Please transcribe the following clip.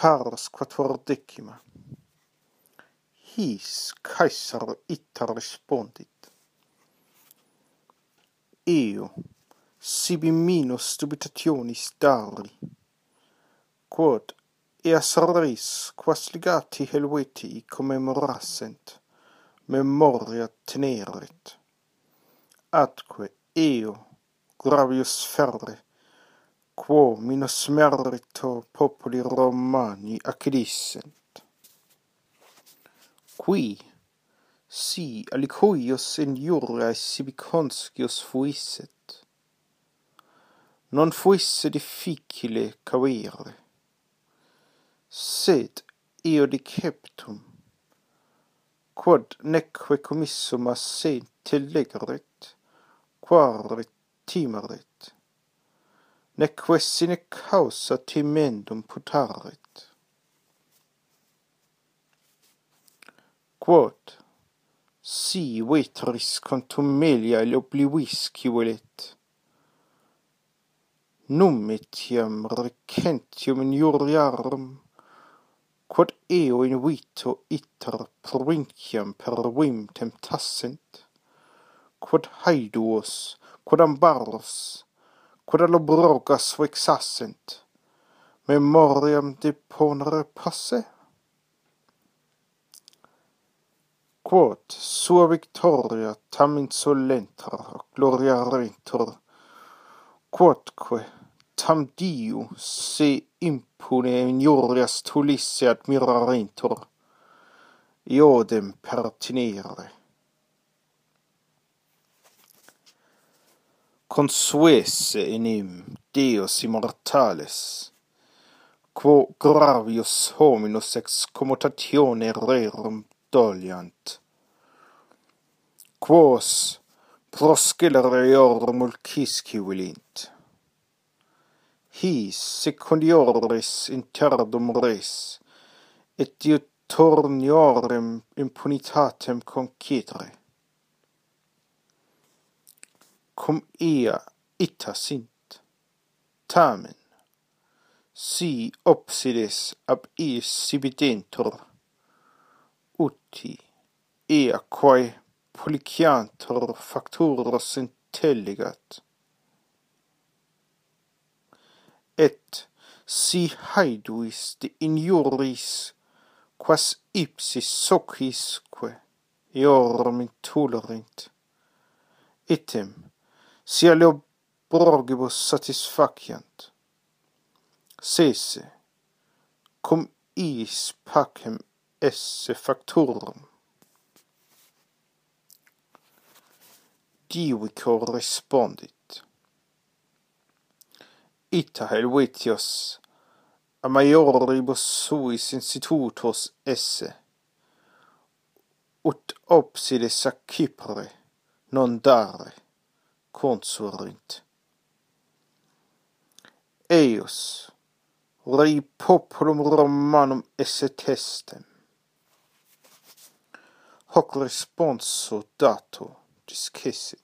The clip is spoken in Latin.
pars quattordecima his caesar ita respondit. Eo sibi minus dubitationis dari quod eas res quas ligati Helvetii commemorassent memoria teneret atque eo Gravius Ferre quo minus merito populi Romani accidissent. Qui, si alicuius injuriae sibiconscius fuisset, non fuisse difficile cavere, sed io diceptum, quod neque commissum a se telegeret, quare timeret, neque sine causa timendum putarit. Quod, si vetris contumelia il oblivisci velet, num etiam recentium injuriarum, quod eo in vito iter provinciam per vim temptassent, quod haiduos, quod ambaros, quodelo brogas vexassent, memoriam deponere posse? Quod sua victoria tam insolentur gloria rentur, quodque tam diu se impune injurias tulisse admirarentur, iodem pertinere. consuesse enim Deus immortales, quo gravius hominus ex commutatione rerum doliant. Quos proscelereorum ulcisci vilint. His secundioris interdum res, et diutorniorem impunitatem concedere cum ea ita sint. Tamen, si obsides ab iis sibidentur, uti ea quae policiantur facturos intelligat. Et si haiduis de injuris quas ipsis socisque eorum intullerint, item sia Leoborgibus satisfaciant. Sese, cum is pacem esse facturum. Divico respondit. Ita Helvetios a maioribus suis institutos esse, ut obsides a Cipre non dare consurrint. Eius, rei populum Romanum esse testem. Hoc responso dato discessit.